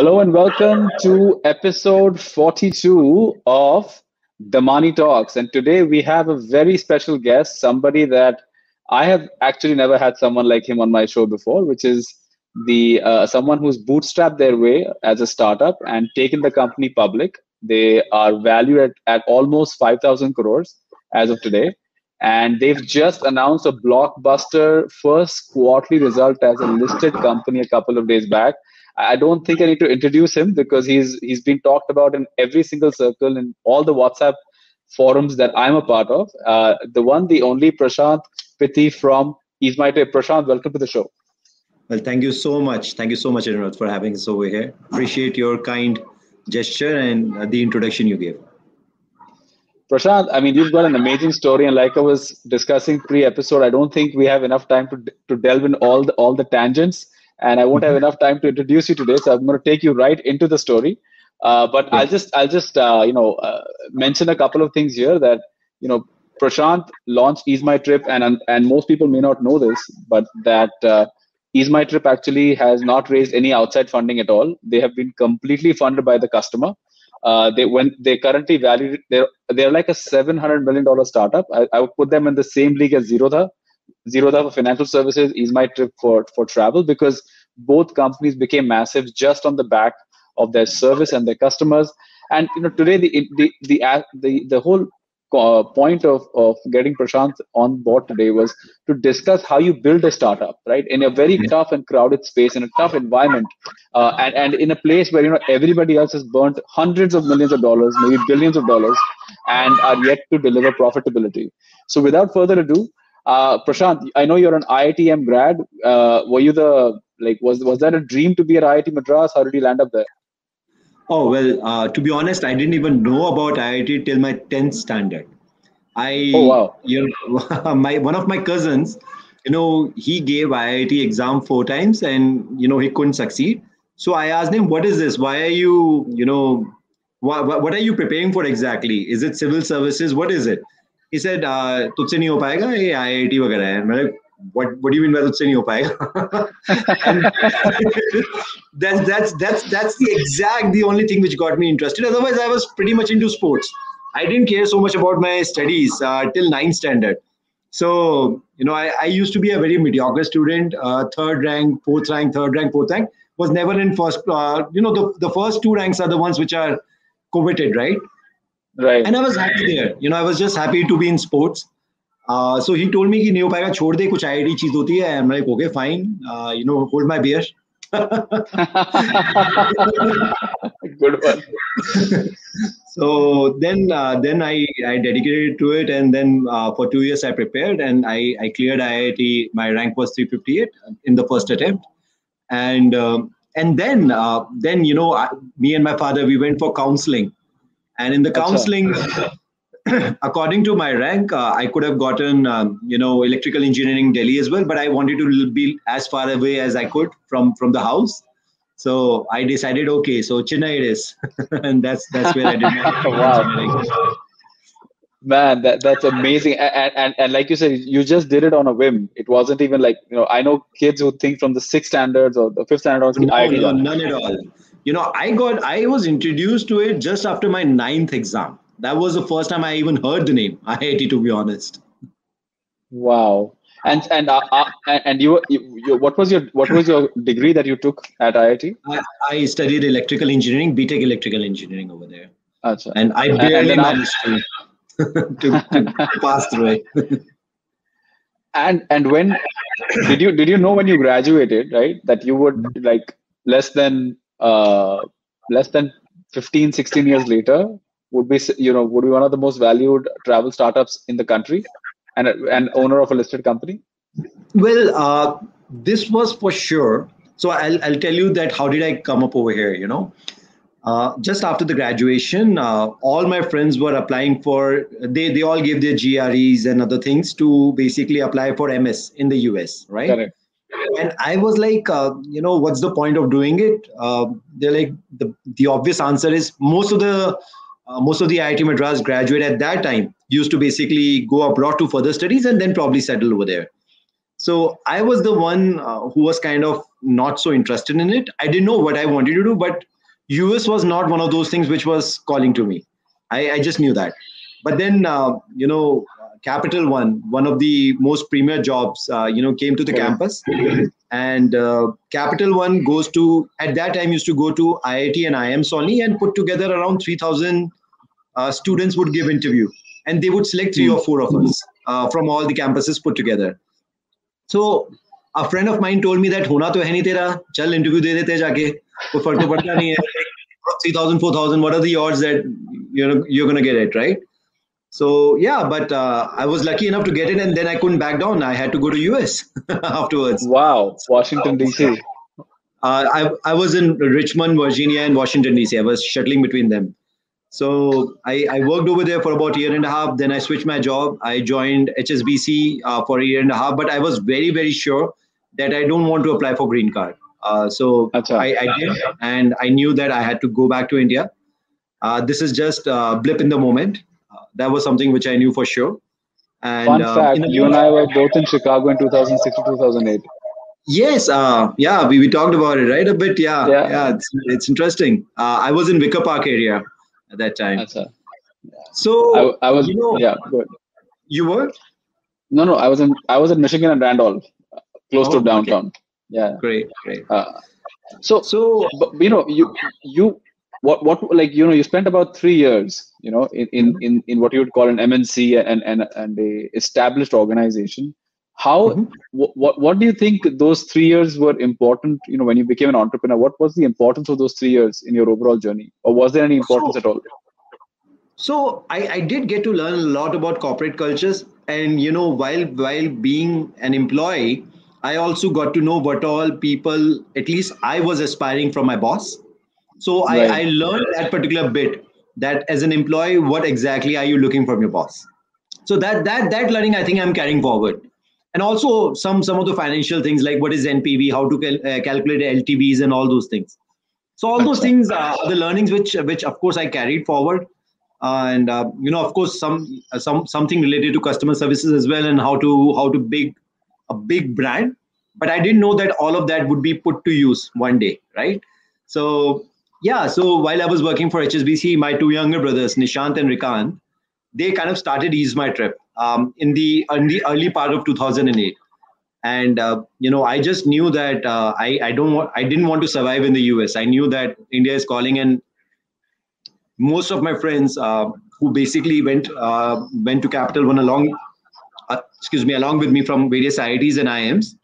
Hello and welcome to episode 42 of the Money Talks. And today we have a very special guest, somebody that I have actually never had someone like him on my show before, which is the uh, someone who's bootstrapped their way as a startup and taken the company public. They are valued at, at almost 5,000 crores as of today. And they've just announced a blockbuster first quarterly result as a listed company a couple of days back I don't think I need to introduce him because he's he's been talked about in every single circle in all the WhatsApp forums that I'm a part of. Uh, the one, the only Prashant Pitti from My Trip. Prashant, welcome to the show. Well, thank you so much. Thank you so much, Anirudh, for having us over here. Appreciate your kind gesture and uh, the introduction you gave. Prashant, I mean, you've got an amazing story, and like I was discussing pre-episode, I don't think we have enough time to to delve in all the all the tangents and I won't have mm-hmm. enough time to introduce you today. So I'm going to take you right into the story. Uh, but yeah. I'll just I'll just uh, you know uh, mention a couple of things here that you know Prashant launched Ease My Trip, and and most people may not know this, but that uh, Ease My Trip actually has not raised any outside funding at all. They have been completely funded by the customer. Uh, they when they currently valued they're they're like a seven hundred million dollar startup. I, I would put them in the same league as Zerodha Zerodha for financial services, Ease My Trip for for travel, because both companies became massive just on the back of their service and their customers. And you know, today the the the the, the whole uh, point of, of getting Prashant on board today was to discuss how you build a startup, right? In a very yeah. tough and crowded space, in a tough environment, uh, and, and in a place where, you know, everybody else has burnt hundreds of millions of dollars, maybe billions of dollars, and are yet to deliver profitability. So without further ado, uh, Prashant, I know you're an IITM grad. Uh, were you the like was was that a dream to be at IIT Madras? How did you land up there? Oh well, uh, to be honest, I didn't even know about IIT till my tenth standard. I oh wow, you know, my one of my cousins, you know, he gave IIT exam four times and you know he couldn't succeed. So I asked him, "What is this? Why are you, you know, what what are you preparing for exactly? Is it civil services? What is it?" he said uh, तुझसे नहीं हो पाएगा ये IIT वगैरह है मैं what what do you mean by तुझसे नहीं हो पाएगा that's that's that's that's the exact the only thing which got me interested otherwise I was pretty much into sports I didn't care so much about my studies uh, till ninth standard so you know I, I used to be a very mediocre student uh, third rank fourth rank third rank fourth rank was never in first uh, you know the, the first two ranks are the ones which are coveted right right and i was happy there you know i was just happy to be in sports uh, so he told me कि नहीं हो पाएगा छोड़ दे कुछ IIT चीज होती है I'm like okay fine uh, you know hold my beer good one so then uh, then I I dedicated to it and then uh, for two years I prepared and I I cleared IIT my rank was 358 in the first attempt and um, and then uh, then you know I, me and my father we went for counseling and in the counseling according to my rank uh, i could have gotten um, you know electrical engineering delhi as well but i wanted to be as far away as i could from from the house. So i decided okay so chennai it is. And that's that's where i did my wow. man that, that's amazing. And, and and like you said you just did it on a whim. It wasn't even like you know i know kids who think from the sixth standards or the fifth standard no, no, none at all you know i got i was introduced to it just after my ninth exam that was the first time i even heard the name iit to be honest wow and and uh, uh, and you, you, what was your what was your degree that you took at IIT? I, I studied electrical engineering, BTech electrical engineering over there, Achha. and I barely and managed to, to, to pass through it. and and when did you did you know when you graduated right that you would like less than uh, less than 15 16 years later would be you know would be one of the most valued travel startups in the country and an owner of a listed company? Well uh, this was for sure. So I'll, I'll tell you that how did i come up over here you know? Uh, just after the graduation uh, all my friends were applying for they they all gave their gres and other things to basically apply for ms in the us right? Correct and i was like uh, you know what's the point of doing it uh, they're like the, the obvious answer is most of the uh, most of the IIT Madras graduate at that time used to basically go abroad to further studies and then probably settle over there. So I was the one uh, who was kind of not so interested in it. I didn't know what I wanted to do, but US was not one of those things which was calling to me. I, I just knew that. But then, uh, you know, Capital One, one of the most premier jobs, uh, you know, came to the campus, and uh, Capital One goes to at that time used to go to IIT and IIM only and put together around three thousand uh, students would give interview, and they would select three or four of us uh, from all the campuses put together. So a friend of mine told me that होना तो है नहीं तेरा चल interview दे देते जाके कोई फर्क तो पड़ता नहीं है 3000 4000 what are the odds that you know you're going to get it right So yeah, but uh, I was lucky enough to get it, and then I couldn't back down. I had to go to US afterwards. Wow, Washington DC. Uh, I I was in Richmond, Virginia, and Washington DC. I was shuttling between them. So I, I worked over there for about a year and a half. Then I switched my job. I joined HSBC uh, for a year and a half. But I was very very sure that I don't want to apply for green card. Uh, so I, I, did, and I knew that I had to go back to India. Uh, this is just a blip in the moment that was something which I knew for sure. And, Fun uh, fact: you and I were both in Chicago in 2006 to 2008. Yes, uh, yeah, we, we talked about it, right? A bit, yeah, yeah, yeah it's, it's interesting. Uh, I was in Wicker Park area at that time. That's a, yeah. So I, I, was, you know, yeah, good. You were? No, no, I was in I was in Michigan and Randolph, close oh, to downtown. Okay. Yeah, great, great. Uh, so, so you know, you you what what like you know you spent about three years you know in in mm-hmm. in, in what you would call an mnc and and and a established organization. How mm-hmm. what what do you think those three years were important you know when you became an entrepreneur? What was the importance of those three years in your overall journey? Or was there any importance so, at all? So I, I did get to learn a lot about corporate cultures. And you know while while being an employee i also got to know what all people at least i was aspiring from my boss so right. I, I learned that particular bit that as an employee, what exactly are you looking from your boss? So that that that learning, I think I'm carrying forward, and also some some of the financial things like what is NPV, how to cal- uh, calculate LTVs, and all those things. So all those things are the learnings which which of course I carried forward, uh, and uh, you know of course some some something related to customer services as well, and how to how to big a big brand. But I didn't know that all of that would be put to use one day, right? So yeah, so while I was working for HSBC, my two younger brothers, Nishant and Rikant, they kind of started Ease My Trip um, in the in the early part of 2008. And uh, you know, I just knew that uh, I I don't I didn't want to survive in the US. I knew that India is calling, and most of my friends uh, who basically went uh, went to Capital One along, uh, excuse me, along with me from various IITs and IMs.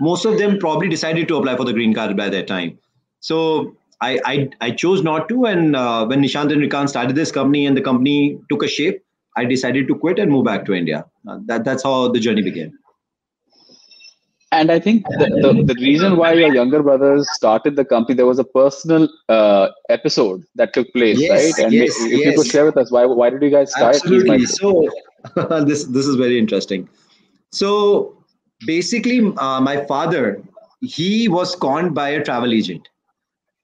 most of them probably decided to apply for the green card by that time. So I, I, I chose not to. And uh, when Nishant and Rikant started this company and the company took a shape, I decided to quit and move back to India. Uh, that, that's how the journey began. And I think the, the, the, reason why your younger brothers started the company, there was a personal uh, episode that took place, yes, right? And yes, if yes. you could share with us, why, why did you guys start? Absolutely. So this, this is very interesting. So basically, uh, my father, he was conned by a travel agent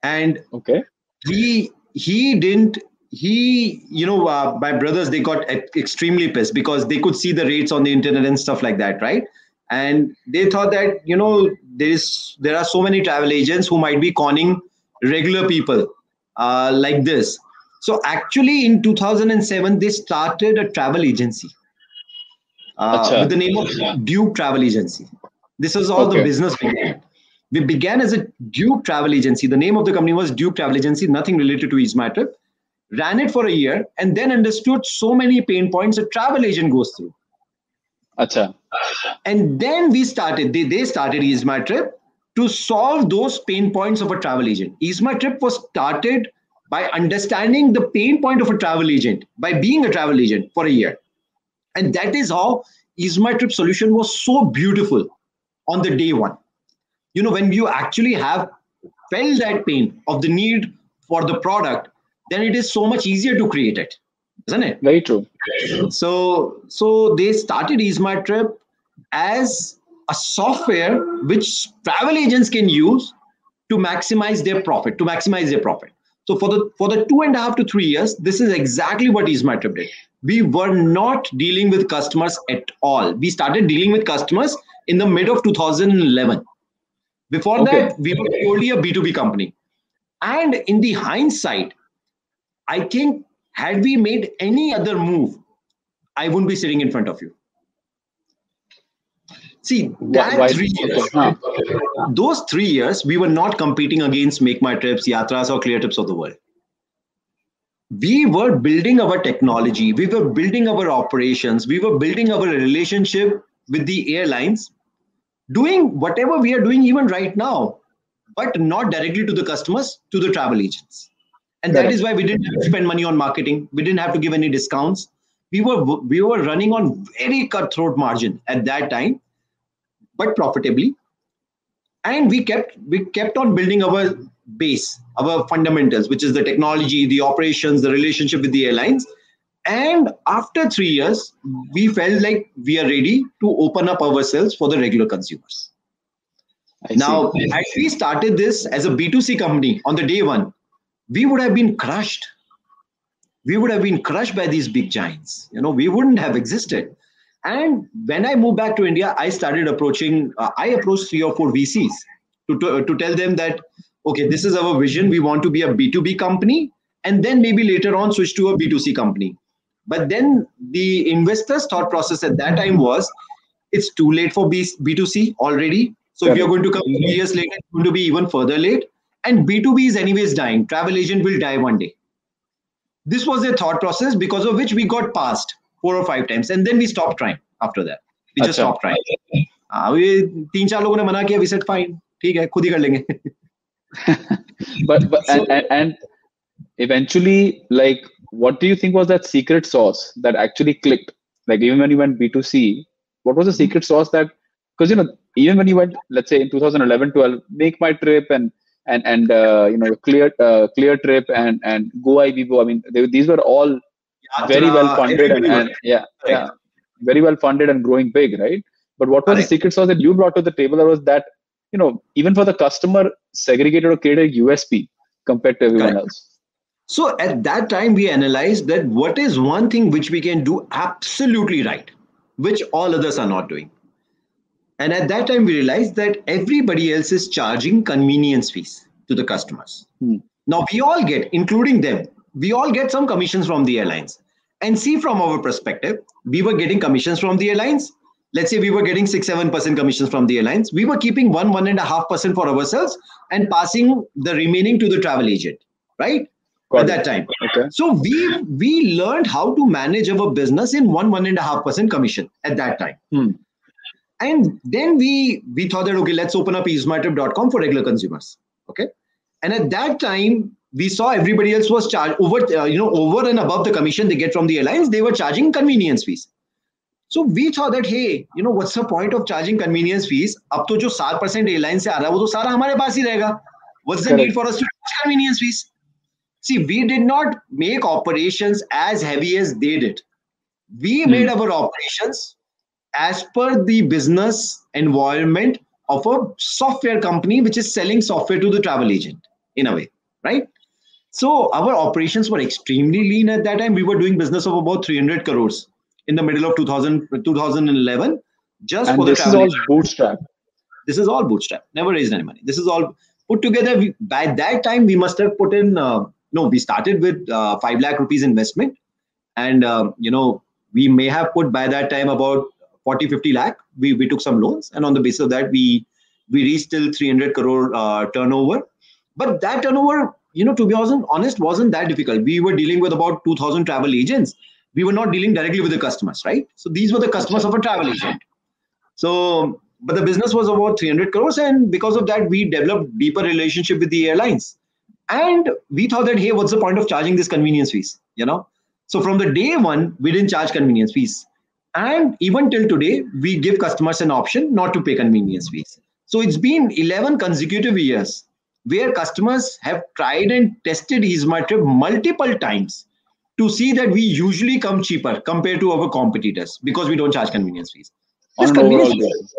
and okay. he he didn't he you know uh, my brothers they got extremely pissed because they could see the rates on the internet and stuff like that right? And they thought that you know there is there are so many travel agents who might be conning regular people uh, like this. So actually in 2007 they started a travel agency uh, with the name of duke travel agency. This was all okay. the business began we began as a Duke travel agency. The name of the company was Duke Travel Agency, nothing related to EaseMyTrip. Ran it for a year and then understood so many pain points a travel agent goes through. Acha. And then we started, they, they started EaseMyTrip to solve those pain points of a travel agent. EaseMyTrip was started by understanding the pain point of a travel agent, by being a travel agent for a year. And that is how EaseMyTrip solution was so beautiful on the day one you know when you actually have felt that pain of the need for the product then it is so much easier to create it isn't it? Very true. So so they started EaseMyTrip as a software which travel agents can use to maximize their profit to maximize their profit. So for the for the two and a half to three years this is exactly what EaseMyTrip did. We were not dealing with customers at all. We started dealing with customers in the mid of 2011 Before okay. that, we were purely a B2B company. And in the hindsight, I think had we made any other move, I wouldn't be sitting in front of you. See, that Why? three years, huh. those three years, we were not competing against Make My Trips, Yatras, or Clear Trips of the world. We were building our technology, we were building our operations, we were building our relationship with the airlines, doing whatever we are doing even right now, but not directly to the customers, to the travel agents. And that is why we didn't have to spend money on marketing. We didn't have to give any discounts. We were we were running on very cutthroat margin at that time but profitably. And we kept we kept on building our base, our fundamentals, which is the technology, the operations, the relationship with the airlines. And after three years, we felt like we are ready to open up ourselves for the regular consumers. I now, see. had we started this as a B2C company on the day one, we would have been crushed. We would have been crushed by these big giants. You know, we wouldn't have existed. And when I moved back to India, I started approaching, uh, I approached three or four VCs to, to, to tell them that, okay, this is our vision. We want to be a B2B company and then maybe later on switch to a B2C company. But then the investors' thought process at that time was it's too late for B, B2C already. So if you're going to come three years later, it's going to be even further late. And B2B is anyways dying. Travel agent will die one day. This was their thought process because of which we got passed four or five times and then we stopped trying after that we just stopped trying हाँ ये तीन चार लोगों ने मना किया we said fine ठीक है खुद ही कर लेंगे but, but so, and, and eventually like what do you think was that secret sauce that actually clicked like even when you went b2c what was the secret sauce that because you know even when you went let's say in 2011 12 make my trip and and and uh, you know clear uh, clear trip and and go ivivo i mean they, these were all very well funded and, and, yeah, yeah, very well funded and growing big, right? But what was the secret sauce that you brought to the table? That was that you know even for the customer, segregated or created USP compared to everyone Correct. else. So at that time, we analyzed that what is one thing which we can do absolutely right, which all others are not doing. And at that time, we realized that everybody else is charging convenience fees to the customers. Hmm. Now, we all get, including them, we all get some commissions from the airlines. And see from our perspective, we were getting commissions from the airlines. Let's say we were getting six, seven percent commissions from the airlines. We were keeping one, one and a half percent for ourselves and passing the remaining to the travel agent, right? Got at it. that time. Okay. So we we learned how to manage our business in one one and a half percent commission at that time. Hmm. And then we we thought that okay, let's open up easemytrip.com for regular consumers. Okay. And at that time, we saw everybody else was charged over uh, you know over and above the commission they get from the airlines they were charging convenience fees so we thought that hey you know what's the point of charging convenience fees up to jo 7% airline se aa raha hai wo to sara hamare paas hi what's the Correct. need for us to charge convenience fees See, we did not make operations as heavy as they did. We hmm. made our operations as per the business environment of a software company which is selling software to the travel agent in a way, right? So our operations were extremely lean at that time. We were doing business of about 300 crores in the middle of 2000, 2011. Just and for the this is all bootstrap. This is all bootstrap. Never raised any money. This is all put together. We, by that time, we must have put in. Uh, no, we started with uh, five lakh rupees investment, and uh, you know we may have put by that time about 40, 50 lakh. We we took some loans, and on the basis of that, we we reached till 300 crore uh, turnover. But that turnover you know, to be honest, wasn't that difficult. We were dealing with about 2,000 travel agents. We were not dealing directly with the customers, right? So these were the customers of a travel agent. So, but the business was about 300 crores, and because of that, we developed deeper relationship with the airlines. And we thought that, hey, what's the point of charging this convenience fees? You know, so from the day one, we didn't charge convenience fees, and even till today, we give customers an option not to pay convenience fees. So it's been 11 consecutive years where customers have tried and tested EaseMyTrip multiple times to see that we usually come cheaper compared to our competitors because we don't charge convenience fees. This convenience fees,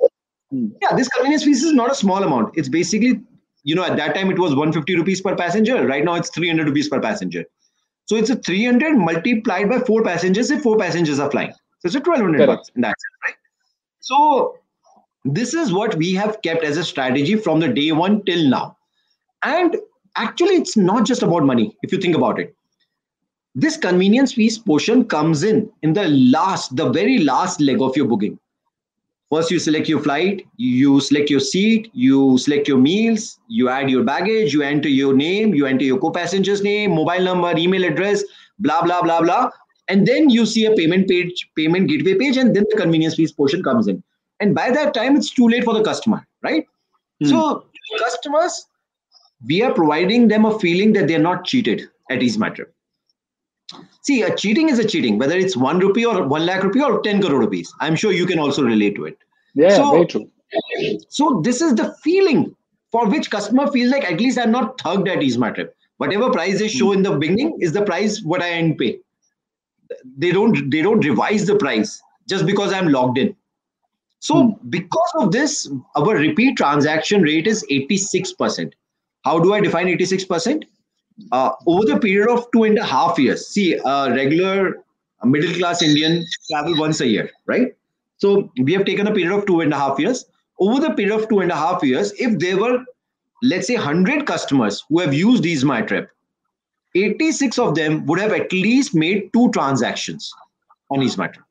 yeah, this convenience fees is not a small amount. It's basically, you know, at that time it was 150 rupees per passenger. Right now it's 300 rupees per passenger. So it's a 300 multiplied by four passengers if four passengers are flying. So it's a 1200 bucks in that sense, right? So This is what we have kept as a strategy from the day one till now. And actually, it's not just about money, if you think about it. This convenience fees portion comes in in the last, the very last leg of your booking. First, you select your flight, you select your seat, you select your meals, you add your baggage, you enter your name, you enter your co passenger's name, mobile number, email address, blah, blah, blah, blah. And then you see a payment page, payment gateway page, and then the convenience fees portion comes in. And by that time, it's too late for the customer, right? Hmm. So, customers, we are providing them a feeling that they're not cheated at EaseMyTrip. See, a cheating is a cheating, whether it's one rupee or one lakh rupee or 10 crore rupees. I'm sure you can also relate to it. Yeah, so, very true. So, this is the feeling for which customer feels like at least I'm not thugged at EaseMyTrip. Whatever price they show in the beginning is the price what I end pay. They don't they don't revise the price just because I'm logged in. So hmm. because of this, our repeat transaction rate is 86%. How do I define 86%? Uh, over the period of two and a half years, see, a regular middle class Indian travel once a year, right? So we have taken a period of two and a half years. Over the period of two and a half years, if there were, let's say, 100 customers who have used EaseMyTrip, 86 of them would have at least made two transactions on EaseMyTrip.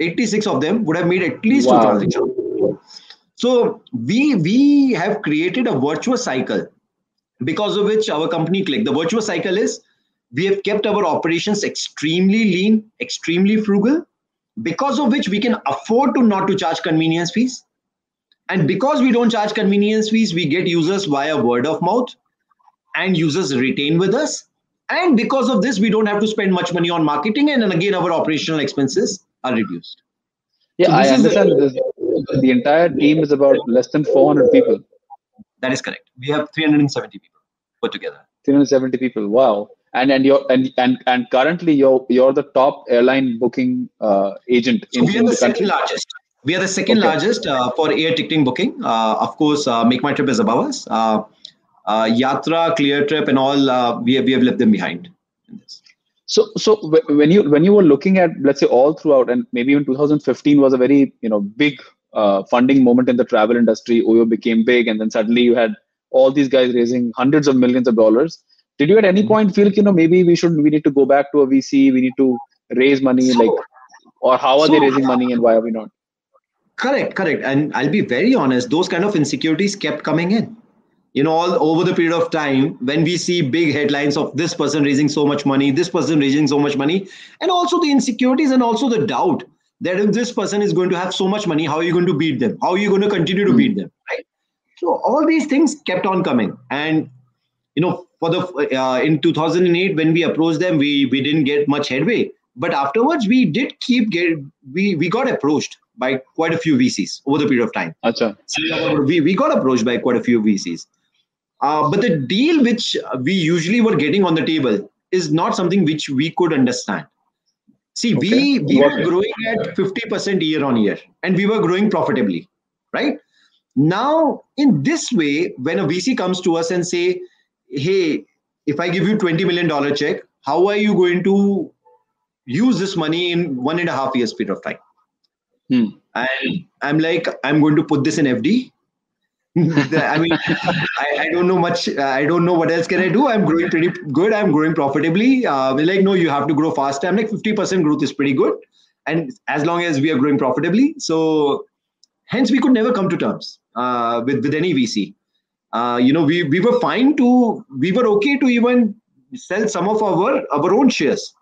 86 of them would have made at least wow. two transactions. So we we have created a virtuous cycle because of which our company click. The virtuous cycle is we have kept our operations extremely lean, extremely frugal, because of which we can afford to not to charge convenience fees. And because we don't charge convenience fees, we get users via word of mouth and users retain with us. And because of this, we don't have to spend much money on marketing. And then again, our operational expenses are reduced. Yeah, so I understand the, the entire team is about less than 400 people. That is correct. We have 370 people put together. 370 people. Wow. And and you're and and, and currently you're you're the top airline booking uh, agent so in, we are the, the second largest. We are the second okay. largest uh, for air ticketing booking. Uh, of course, uh, Trip is above us. Uh, uh, Yatra, Cleartrip, and all uh, we have, we have left them behind. So, so when you when you were looking at let's say all throughout, and maybe even 2015 was a very you know big uh, funding moment in the travel industry. Oyo became big, and then suddenly you had all these guys raising hundreds of millions of dollars. Did you at any mm-hmm. point feel you know maybe we should we need to go back to a VC, we need to raise money, so, like, or how are so, they raising money and why are we not? Correct, correct. And I'll be very honest; those kind of insecurities kept coming in you know all over the period of time when we see big headlines of this person raising so much money this person raising so much money and also the insecurities and also the doubt that if this person is going to have so much money how are you going to beat them? How are you going to continue to beat them right? So all these things kept on coming. And you know for the uh, in 2008 when we approached them we we didn't get much headway. But afterwards we did keep get we we got approached by quite a few vcs over the period of time. Achha. So we, we got approached by quite a few vcs uh, but the deal which we usually were getting on the table is not something which we could understand. See, okay. we, we were growing at 50% year on year and we were growing profitably, right? Now, in this way, when a VC comes to us and say, hey, if I give you $20 million check, how are you going to use this money in one and a half years period of time? Hmm. And I'm like, I'm going to put this in FD I mean, I, I, don't know much. I don't know what else can I do. I'm growing pretty good. I'm growing profitably. Uh, we're like, no, you have to grow faster. I'm like, 50% growth is pretty good. And as long as we are growing profitably. So hence we could never come to terms uh, with, with any VC. Uh, you know, we, we were fine to, we were okay to even sell some of our, our own shares.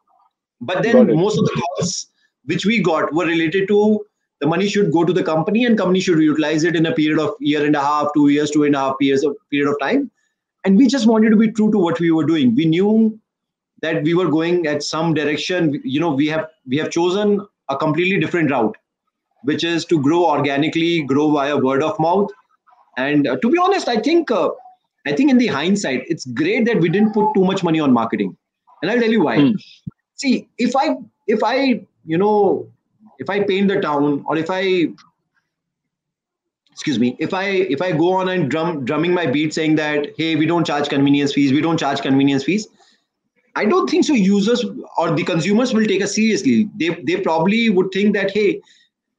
But then most of the calls which we got were related to the money should go to the company and company should utilize it in a period of year and a half two years two and a half years of period of time. And we just wanted to be true to what we were doing. We knew that we were going at some direction. You know we have we have chosen a completely different route which is to grow organically grow via word of mouth. And uh, to be honest i think uh, i think in the hindsight it's great that we didn't put too much money on marketing. And i'll tell you why. Hmm. see if i if i you know if I paint the town or if I excuse me if i if i go on and drum drumming my beat saying that hey we don't charge convenience fees we don't charge convenience fees i don't think so users or the consumers will take us seriously. They they probably would think that hey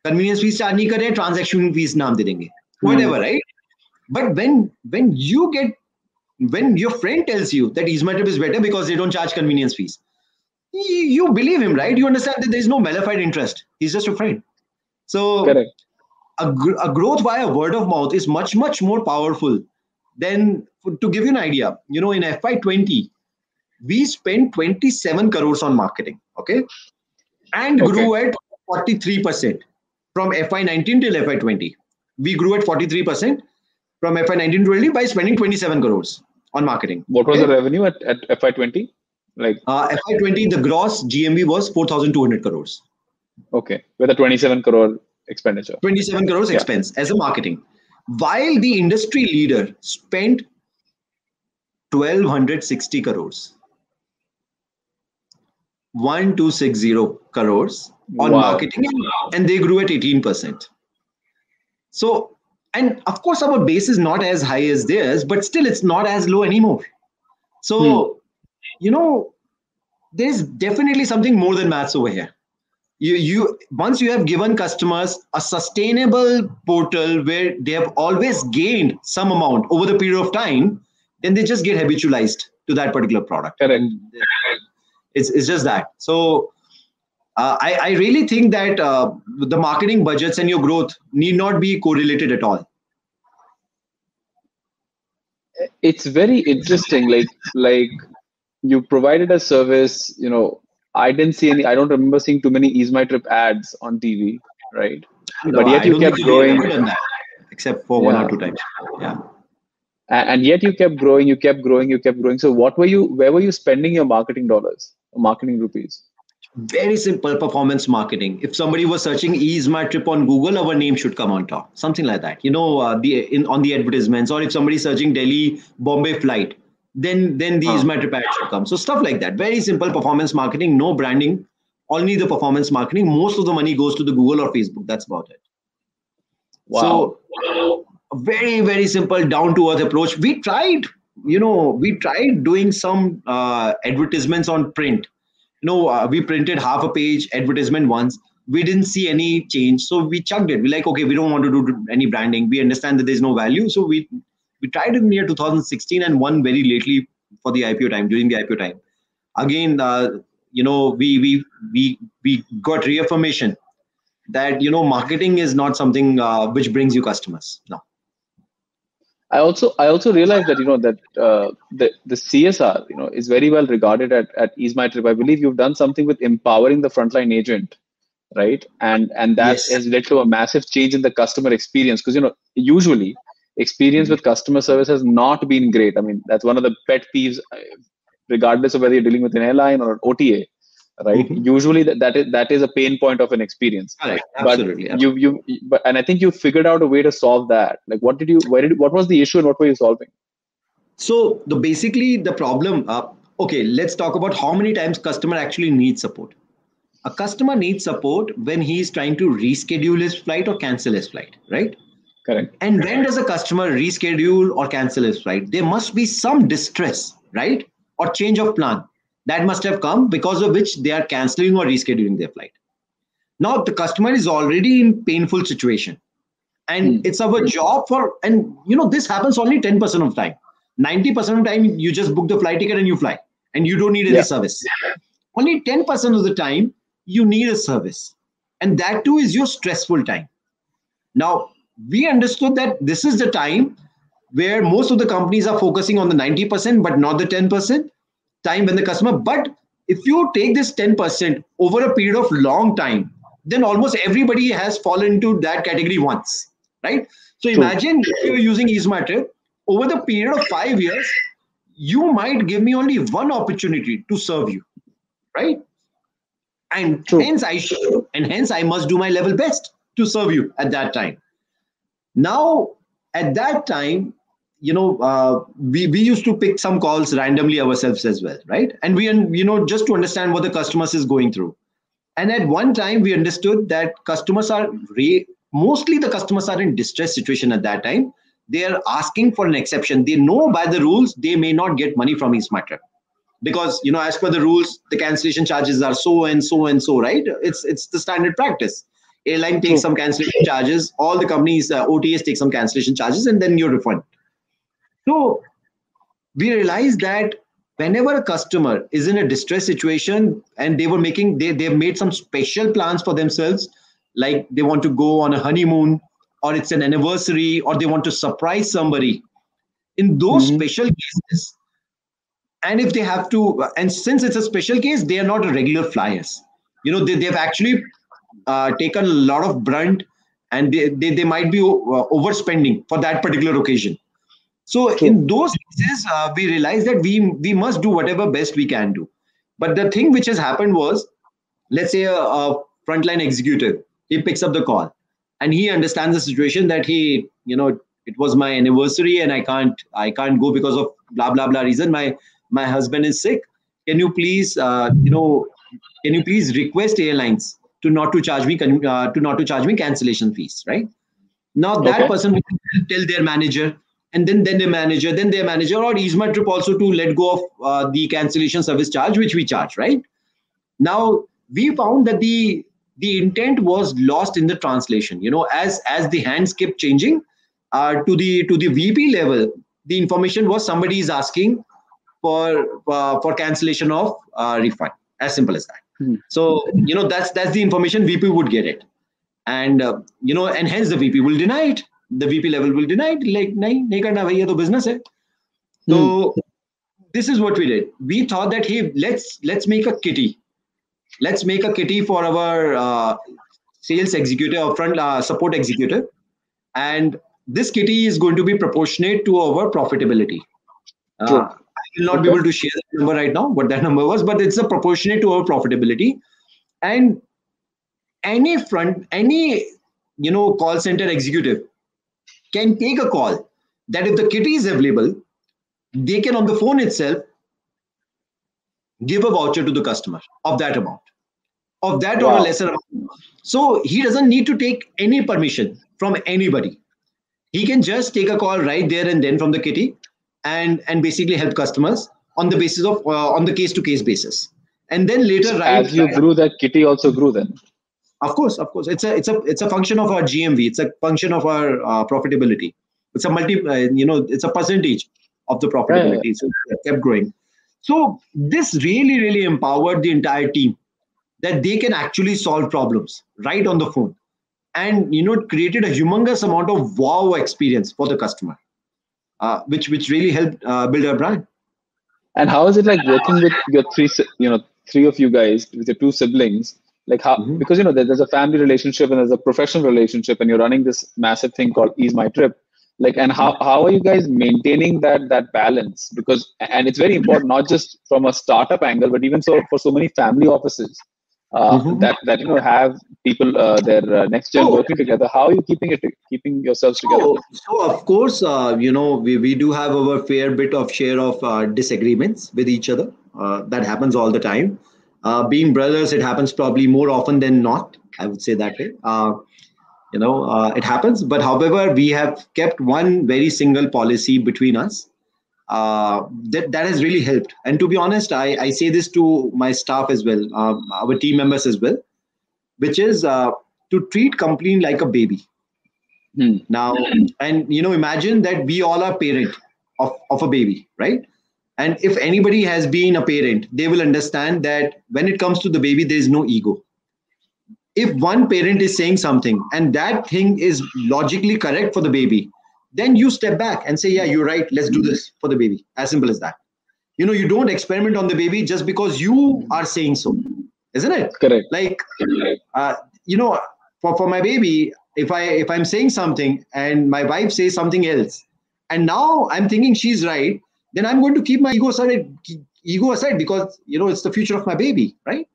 convenience fees charge nahi kar transaction fees naam de denge. Whatever mm. right? But when when you get when your friend tells you that EaseMyTrip is better because they don't charge convenience fees, you, believe him, right? You understand that there is no malified interest. He's just a friend. So Correct. A, a growth via word of mouth is much much more powerful than to give you an idea. You know, in FY20, we spent 27 crores on marketing, okay, and okay. grew at 43 percent from FY19 till FY20. We grew at 43 percent from FY 1920 by spending 27 crores on marketing. What was okay? the revenue at, at FY20? Like uh, FY20, the gross GMV was 4,200 crores. Okay, with a 27 crore expenditure. 27 crores yeah. expense as a marketing. While the industry leader spent 1260 crores. 1260 crores on wow. marketing and they grew at 18%. So and of course our base is not as high as theirs but still it's not as low anymore so hmm. You know there's definitely something more than maths over here. You you once you have given customers a sustainable portal where they have always gained some amount over the period of time then they just get habitualized to that particular product. Correct. it's, it's just that. So uh, I, I really think that uh, the marketing budgets and your growth need not be correlated at all. It's very interesting like like you provided a service you know i didn't see any i don't remember seeing too many ease my trip ads on tv right? No, but yet you kept growing. except for yeah. one or two times. Yeah. And, and yet you kept growing you kept growing you kept growing. So what were you where were you spending your marketing dollars marketing rupees? Very simple performance marketing. If somebody was searching ease my trip on google our name should come on top. Something like that. You know uh, the in on the advertisements or if somebody's searching delhi bombay flight then then the huh. EaseMyTrip ad should come. So stuff like that. Very simple performance marketing no branding. Only the performance marketing. Most of the money goes to the google or facebook. That's about it. Wow so a very very simple down to earth approach. We tried you know we tried doing some uh, advertisements on print. You know, uh, we printed half a page advertisement once. We didn't see any change, so we chucked it. We're like, okay, we don't want to do any branding. We understand that there's no value, so we we tried it in year 2016 and won very lately for the IPO time during the IPO time. Again, uh, you know, we we we we got reaffirmation that you know marketing is not something uh, which brings you customers. No. I also I also realized that you know that uh, the the CSR you know is very well regarded at at EaseMyTrip. I believe you've done something with empowering the frontline agent, right? And and that yes. has led to a massive change in the customer experience because you know usually experience mm-hmm. with customer service has not been great. I mean that's one of the pet peeves, uh, regardless of whether you're dealing with an airline or an OTA right mm-hmm. usually that, that is that is a pain point of an experience right. absolutely, but you you but and i think you figured out a way to solve that like what did you where did what was the issue and what were you solving so the basically the problem uh, okay let's talk about how many times customer actually needs support a customer needs support when he is trying to reschedule his flight or cancel his flight right correct. And when does a customer reschedule or cancel his flight? There must be some distress right? Or change of plan. That must have come because of which they are canceling or rescheduling their flight. Now the customer is already in painful situation. And mm. it's our job for and you know this happens only 10% of time. 90% of time you just book the flight ticket and you fly. And you don't need any yeah. service. Only 10% of the time you need a service. And that too is your stressful time. Now we understood that this is the time where most of the companies are focusing on the 90% but not the 10% time when the customer but if you take this 10% over a period of long time then almost everybody has fallen into that category once right? So imagine if you're using EaseMyTrip over the period of five years you might give me only one opportunity to serve you right? And True. hence i should and hence i must do my level best to serve you at that time now at that time you know, uh, we, we used to pick some calls randomly ourselves as well, right? And we, you know, just to understand what the customers is going through. And at one time, we understood that customers are re- mostly the customers are in distress situation at that time. They are asking for an exception. They know by the rules they may not get money from EaseMyTrip because you know as per the rules the cancellation charges are so and so and so right it's it's the standard practice airline takes some cancellation charges all the companies uh, otas take some cancellation charges and then you refund. So we realized that whenever a customer is in a distress situation and they were making they, they've made some special plans for themselves like they want to go on a honeymoon or it's an anniversary or they want to surprise somebody. In those mm-hmm. special cases and if they have to and since it's a special case they are not regular flyers. You know they, they've actually uh, taken a lot of brunt and they, they, they might be uh, overspending for that particular occasion. So in those cases uh, we realize that we we must do whatever best we can do. But the thing which has happened was let's say a, a frontline executive he picks up the call and he understands the situation that he you know it was my anniversary and i can't i can't go because of blah blah blah reason. My my husband is sick. Can you please uh, you know can you please request airlines to not to charge me uh, to not to charge me cancellation fees right now that okay. person will tell their manager and then then the manager then their manager or ease my trip also to let go of uh, the cancellation service charge which we charge right now we found that the the intent was lost in the translation you know as as the hands kept changing uh, to the to the vp level the information was somebody is asking for uh, for cancellation of uh, refund as simple as that. So you know that's that's the information vp would get it. And uh, you know and hence the vp will deny it. The vp level will deny it. Like nahi nahi karna bhai ye to business hai. So hmm. this is what we did. We thought that hey let's let's make a kitty. Let's make a kitty for our uh, sales executive or front uh, support executive. And this kitty is going to be proportionate to our profitability. Uh, sure. I will not be able to share that number right now what that number was but it's a proportionate to our profitability and any front any you know call center executive can take a call that if the kitty is available they can on the phone itself give a voucher to the customer of that amount of that wow. or a lesser amount. So he doesn't need to take any permission from anybody. He can just take a call right there and then from the kitty and and basically help customers on the basis of uh, on the case to case basis. And then later, so right, as you grew, that kitty also grew. Then, of course, of course, it's a it's a it's a function of our GMV. It's a function of our uh, profitability. It's a multi, uh, you know, it's a percentage of the profitability. Right. So it kept growing. So this really, really empowered the entire team that they can actually solve problems right on the phone and you know it created a humongous amount of wow experience for the customer uh, which which really helped uh, build our brand and how is it like working with your three you know three of you guys with your two siblings like how mm-hmm. because you know there's a family relationship and there's a professional relationship and you're running this massive thing called Ease My Trip. like and how, how are you guys maintaining that that balance because and it's very important not just from a startup angle but even so for so many family offices uh, mm-hmm. that that you know have people uh, their uh, next gen oh. working together. How are you keeping it keeping yourselves together? so, so of course uh, you know we, we do have our fair bit of share of uh, disagreements with each other. Uh, that happens all the time. Being brothers it happens probably more often than not i would say that way. You know it happens. But however we have kept one very single policy between us uh, that that has really helped. And to be honest, I, I say this to my staff as well, um, our team members as well, which is uh, to treat company like a baby. Hmm. Now, and you know, imagine that we all are parent of, of a baby, right? And if anybody has been a parent, they will understand that when it comes to the baby, there is no ego. If one parent is saying something and that thing is logically correct for the baby, then you step back and say, yeah, you're right. Let's do this for the baby. As simple as that. You know, you don't experiment on the baby just because you are saying so, isn't it? Correct. Like, uh, you know, for, for my baby, if I if I'm saying something and my wife says something else, and now I'm thinking she's right, then I'm going to keep my ego aside, ego aside because you know it's the future of my baby, right?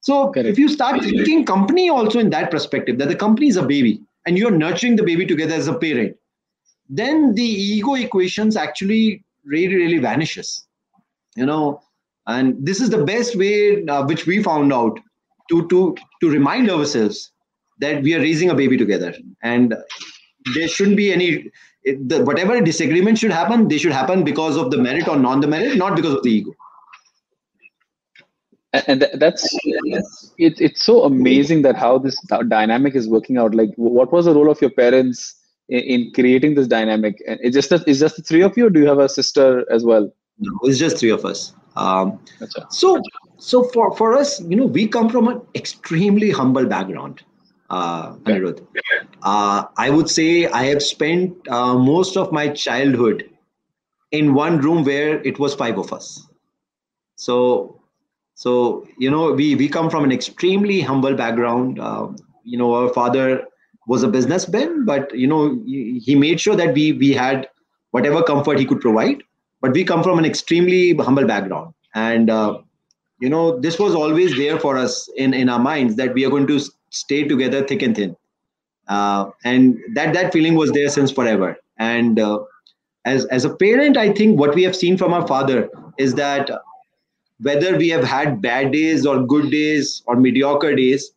So Correct. if you start thinking company also in that perspective, that the company is a baby and you're nurturing the baby together as a parent, then the ego equations actually really really vanishes you know? And this is the best way uh, which we found out to to to remind ourselves that we are raising a baby together. And there shouldn't be any the, whatever disagreement should happen they should happen because of the merit or non the merit not because of the ego. And that's it, it's so amazing that how this dynamic is working out. Like what was the role of your parents in, in creating this dynamic and it's just that it's just the three of you do you have a sister as well no it's just three of us um, so so for for us you know we come from an extremely humble background uh, Anirudh. Uh, I would say I have spent uh, most of my childhood in one room where it was five of us. So so, you know, we, we come from an extremely humble background. Uh, you know, our father was a businessman, but, you know, he, made sure that we, we had whatever comfort he could provide. But we come from an extremely humble background. And, uh, you know, this was always there for us in, in our minds that we are going to stay together thick and thin. Uh, and that, that feeling was there since forever. And uh, as, as a parent, I think what we have seen from our father is that whether we have had bad days or good days or mediocre days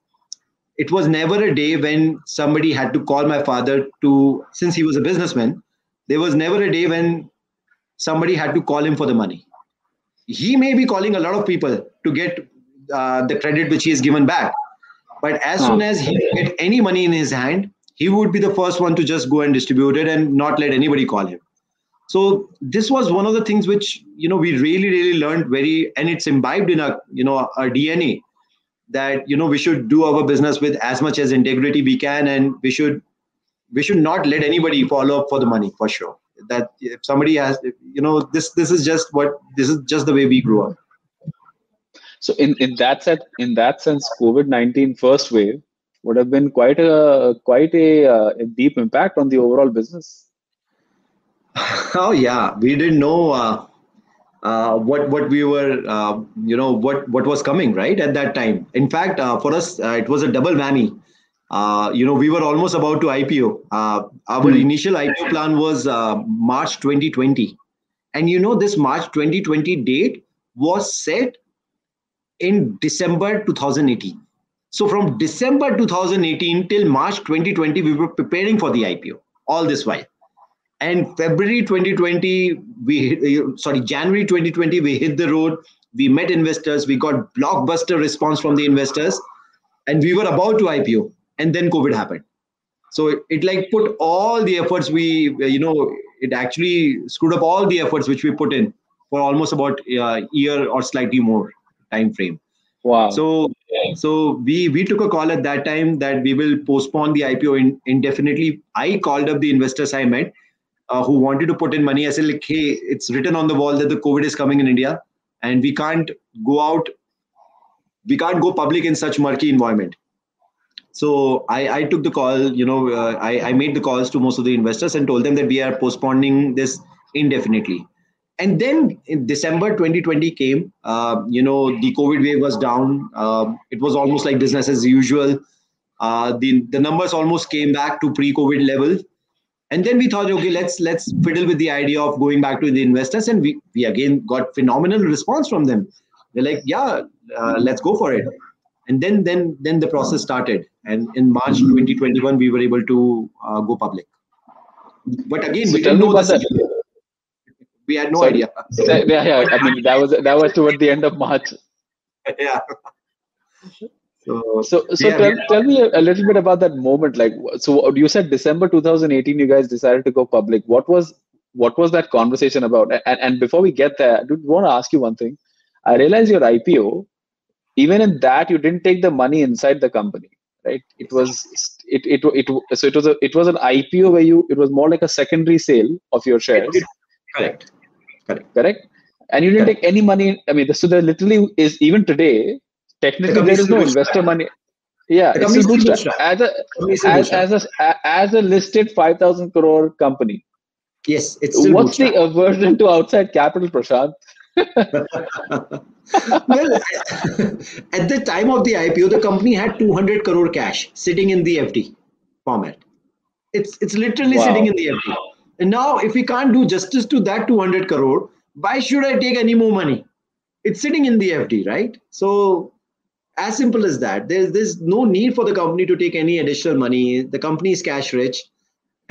it was never a day when somebody had to call my father to since he was a businessman there was never a day when somebody had to call him for the money. He may be calling a lot of people to get uh, the credit which he has given back but as soon as he get any money in his hand he would be the first one to just go and distribute it and not let anybody call him. So this was one of the things which you know we really really learned very and it's imbibed in our you know our dna that you know we should do our business with as much as integrity we can and we should we should not let anybody follow up for the money for sure. That if somebody has you know this this is just what this is just the way we grew up. So in in that set in that sense covid-19 first wave would have been quite a quite a, uh, a deep impact on the overall business. Oh yeah, we didn't know uh, uh, what what we were, uh, you know, what what was coming right at that time. In fact, uh, for us, uh, it was a double whammy. Uh, you know, we were almost about to IPO. our mm. initial IPO plan was March 2020, and you know, this March 2020 date was set in December 2018. So from December 2018 till March 2020, we were preparing for the IPO all this while and february 2020 we sorry january 2020 we hit the road. We met investors. We got blockbuster response from the investors. And we were about to ipo and then covid happened. So it, it like put all the efforts we you know it actually screwed up all the efforts which we put in for almost about a year or slightly more time frame wow. So so we we took a call at that time that we will postpone the ipo in, indefinitely. I called up the investors i met uh, who wanted to put in money. I said, like, hey, it's written on the wall that the COVID is coming in India, and we can't go out, we can't go public in such murky environment. So I, I took the call. You know, uh, I, I made the calls to most of the investors and told them that we are postponing this indefinitely. And then in December 2020 came. Uh, you know, the COVID wave was down. Uh, it was almost like business as usual. Uh, the the numbers almost came back to pre-COVID level and then we thought okay let's let's fiddle with the idea of going back to the investors. And we, we again got phenomenal response from them. They're like yeah uh, let's go for it. And then then then the process started. And in march 2021 we were able to uh, go public. But again so we didn't know the we had no Sorry. idea. Yeah yeah i mean that was that was toward the end of march. Yeah Uh, so, so, so yeah, tell, yeah. tell me a, little bit about that moment. Like, so you said December 2018, you guys decided to go public. What was what was that conversation about? And, and before we get there, I do want to ask you one thing. I realize your IPO, even in that, you didn't take the money inside the company, right? It was it it it, so it was a it was an IPO where you it was more like a secondary sale of your shares. Correct. Correct. Correct. And you didn't Correct. take any money. I mean, so there literally is even today technically there is no investor money. Yeah it's a bootstrap. as a as, as a as a listed 5000 crore company. Yes it's what's bootstrap. the aversion to outside capital prashant? Well at the time of the ipo the company had 200 crore cash sitting in the fd format. It's it's literally wow. sitting in the fd and now if we can't do justice to that 200 crore why should i take any more money? It's sitting in the fd right? So as simple as that there's there's no need for the company to take any additional money the company is cash rich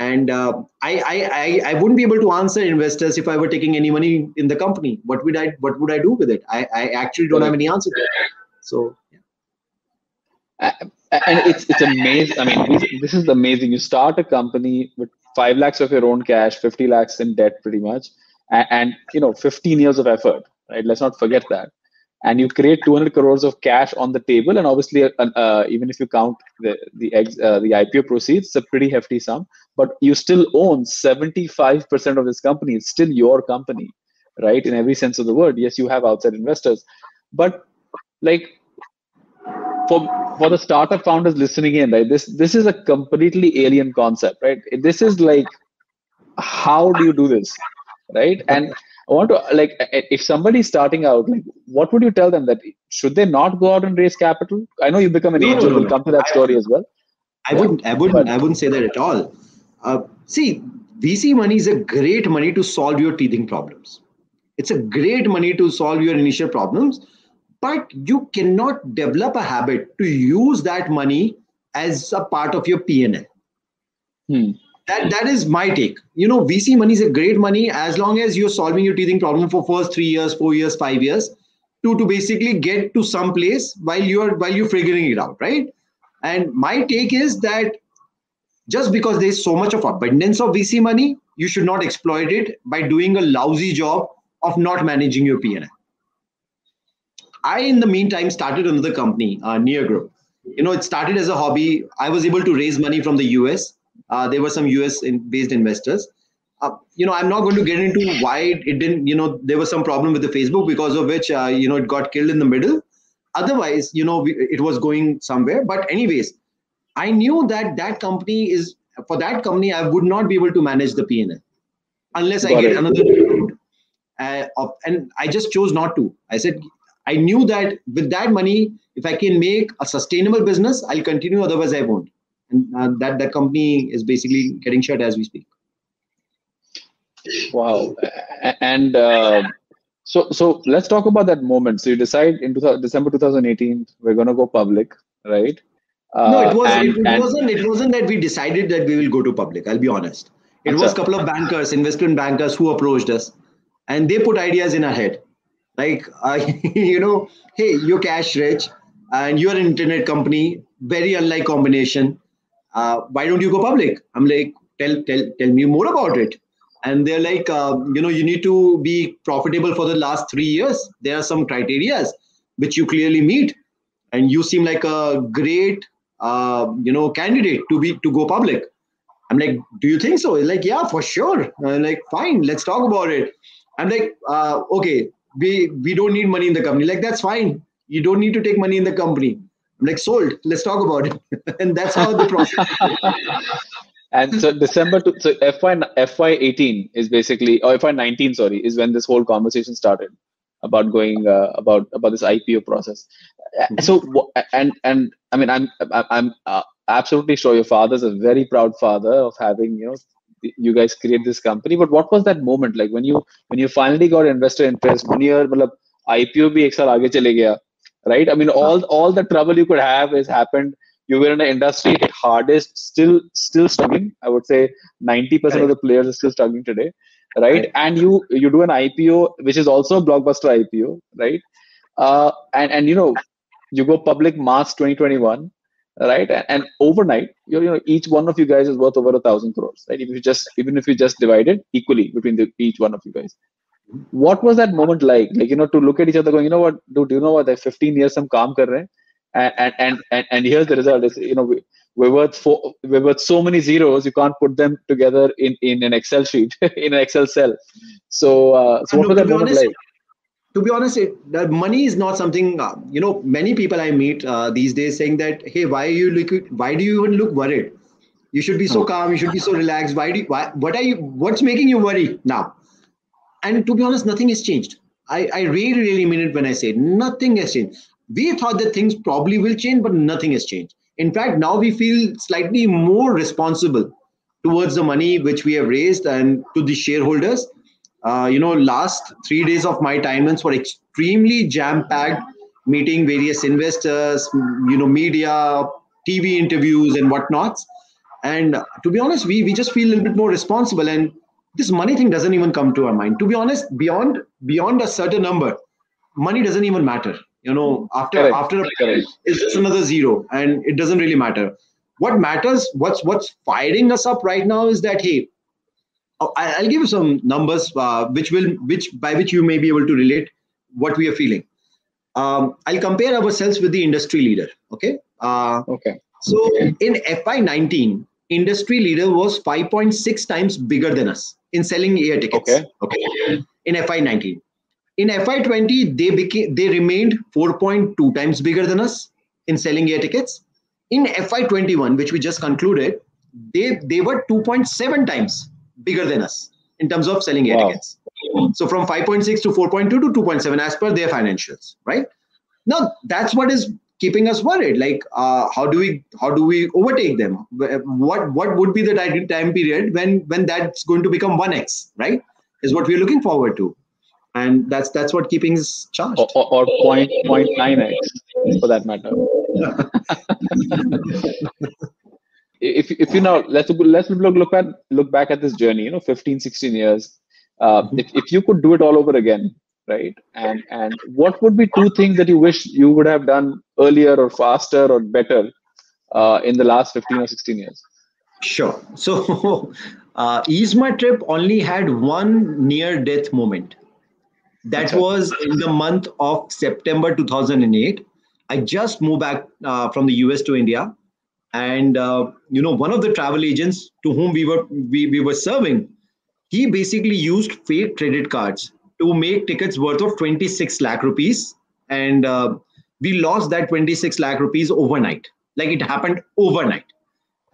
and uh, I, I I I wouldn't be able to answer investors if I were taking any money in the company. What would I what would I do with it? I, I actually don't have any answer to it. So. And it's it's amazing. I mean, this is amazing. You start a company with five lakhs of your own cash, fifty lakhs in debt, pretty much, and, and you know, fifteen years of effort. Right? Let's not forget that and you create 200 crores of cash on the table. And obviously uh, uh, even if you count the the, ex, uh, the ipo proceeds it's a pretty hefty sum. But you still own 75% of this company. It's still your company right? In every sense of the word. Yes you have outside investors. But like for for the startup founders listening in right this this is a completely alien concept right? This is like how do you do this right? And I want to like if somebody's starting out, like what would you tell them that should they not go out and raise capital? I know you become an no, angel. No, no, we'll come to that story as well. I wouldn't. I wouldn't. But, I wouldn't say that at all. Uh, see, VC money is a great money to solve your teething problems. It's a great money to solve your initial problems, but you cannot develop a habit to use that money as a part of your PNL. Hmm that that is my take. You know vc money is a great money as long as you're solving your teething problem for first three years four years five years to to basically get to some place while you're while you're figuring it out right? And my take is that just because there's so much of abundance of vc money you should not exploit it by doing a lousy job of not managing your pnl i in the meantime started another company uh, near group. You know it started as a hobby. I was able to raise money from the us uh, there were some US in, based investors. Uh, you know, I'm not going to get into why it didn't, you know, there was some problem with the Facebook because of which, uh, you know, it got killed in the middle. Otherwise, you know, we, it was going somewhere. But anyways, I knew that that company is, for that company, I would not be able to manage the P&L unless got I get it. another uh, and I just chose not to. I said, I knew that with that money, if I can make a sustainable business, I'll continue. Otherwise, I won't and uh, that that company is basically getting shut as we speak. Wow. And uh, so so let's talk about that moment. So you decide in december 2018 we're going to go public right? Uh, no it was and, it, and, wasn't it wasn't that we decided that we will go to public i'll be honest. It was a couple of bankers investment bankers who approached us and they put ideas in our head. Like uh, you know hey you're cash rich and you're an internet company very unlike combination uh, why don't you go public? I'm like, tell, tell, tell me more about it. And they're like, uh, you know, you need to be profitable for the last three years. There are some criterias which you clearly meet, and you seem like a great, uh, you know, candidate to be to go public. I'm like, do you think so? He's like, yeah, for sure. I'm like, fine, let's talk about it. I'm like, uh, okay, we we don't need money in the company. Like, that's fine. You don't need to take money in the company. I'm like, sold. Let's talk about it. and that's how the process. and so December to so FY FY eighteen is basically or FY nineteen sorry is when this whole conversation started about going uh, about about this IPO process. Hmm. So and and I mean I'm I'm uh, absolutely sure your father's a very proud father of having you know you guys create this company. But what was that moment like when you when you finally got investor interest? One year, IPO bhi ek saal aage chale gaya right? I mean, all all the trouble you could have has happened. You were in an industry hardest, still still struggling. I would say 90% right. of the players are still struggling today, right? right? And you you do an IPO, which is also a blockbuster IPO, right? Uh, and and you know, you go public March 2021, right? And, and overnight, you know, each one of you guys is worth over a thousand crores, right? If you just even if you just divide it equally between the, each one of you guys, what was that moment like? Like you know to look at each other going you know what? Dude you know what? That 15 years some calm kar rahe and, and and and here's the result. Is you know we, we're worth four, we're worth so many zeros you can't put them together in in an excel sheet in an excel cell. So uh, so what was that moment honest, like? to be honest it, money is not something uh, you know many people i meet uh, these days saying that hey why are you look why do you even look worried? You should be so calm you should be so relaxed. Why do you, why, what are you what's making you worry now and to be honest, nothing has changed. I, I really, really mean it when I say nothing has changed. We thought that things probably will change, but nothing has changed. In fact, now we feel slightly more responsible towards the money which we have raised and to the shareholders. Uh, you know, last three days of my timelines were extremely jam-packed, meeting various investors, you know, media, TV interviews, and whatnots. and to be honest we we just feel a little bit more responsible and this money thing doesn't even come to our mind. To be honest beyond beyond a certain number money doesn't even matter. You know after Correct. after a Correct. it's just another zero and it doesn't really matter. What matters what's what's firing us up right now is that hey I- i'll give you some numbers uh, which will which by which you may be able to relate what we are feeling. Um, i'll compare ourselves with the industry leader okay? Uh, Okay. so in FY19, industry leader was 5.6 times bigger than us in selling air tickets. Okay. Okay. In FY19. In FY20, they became they remained 4.2 times bigger than us in selling air tickets. In FY21, which we just concluded, they they were 2.7 times bigger than us in terms of selling air Wow. tickets. So from 5.6 to 4.2 to 2.7 as per their financials, right? Now that's what is keeping us worried. Like, uh, how do we how do we overtake them? What what would be the time time period when when that's going to become one x, right? Is what we're looking forward to, and that's that's what keeping us charged. Or, or, or point point nine x for that matter. if if you now let's let's look look at look back at this journey you know 15 16 years uh, if, if you could do it all over again right and and what would be two things that you wish you would have done earlier or faster or better uh, in the last 15 or 16 years Sure. So, uh, My Trip only had one near death moment. That was in the month of September 2008. I just moved back uh, from the US to India. And, uh, you know, one of the travel agents to whom we were, we, we were serving, he basically used fake credit cards to make tickets worth of 26 lakh rupees. And uh, we lost that 26 lakh rupees overnight. Like it happened overnight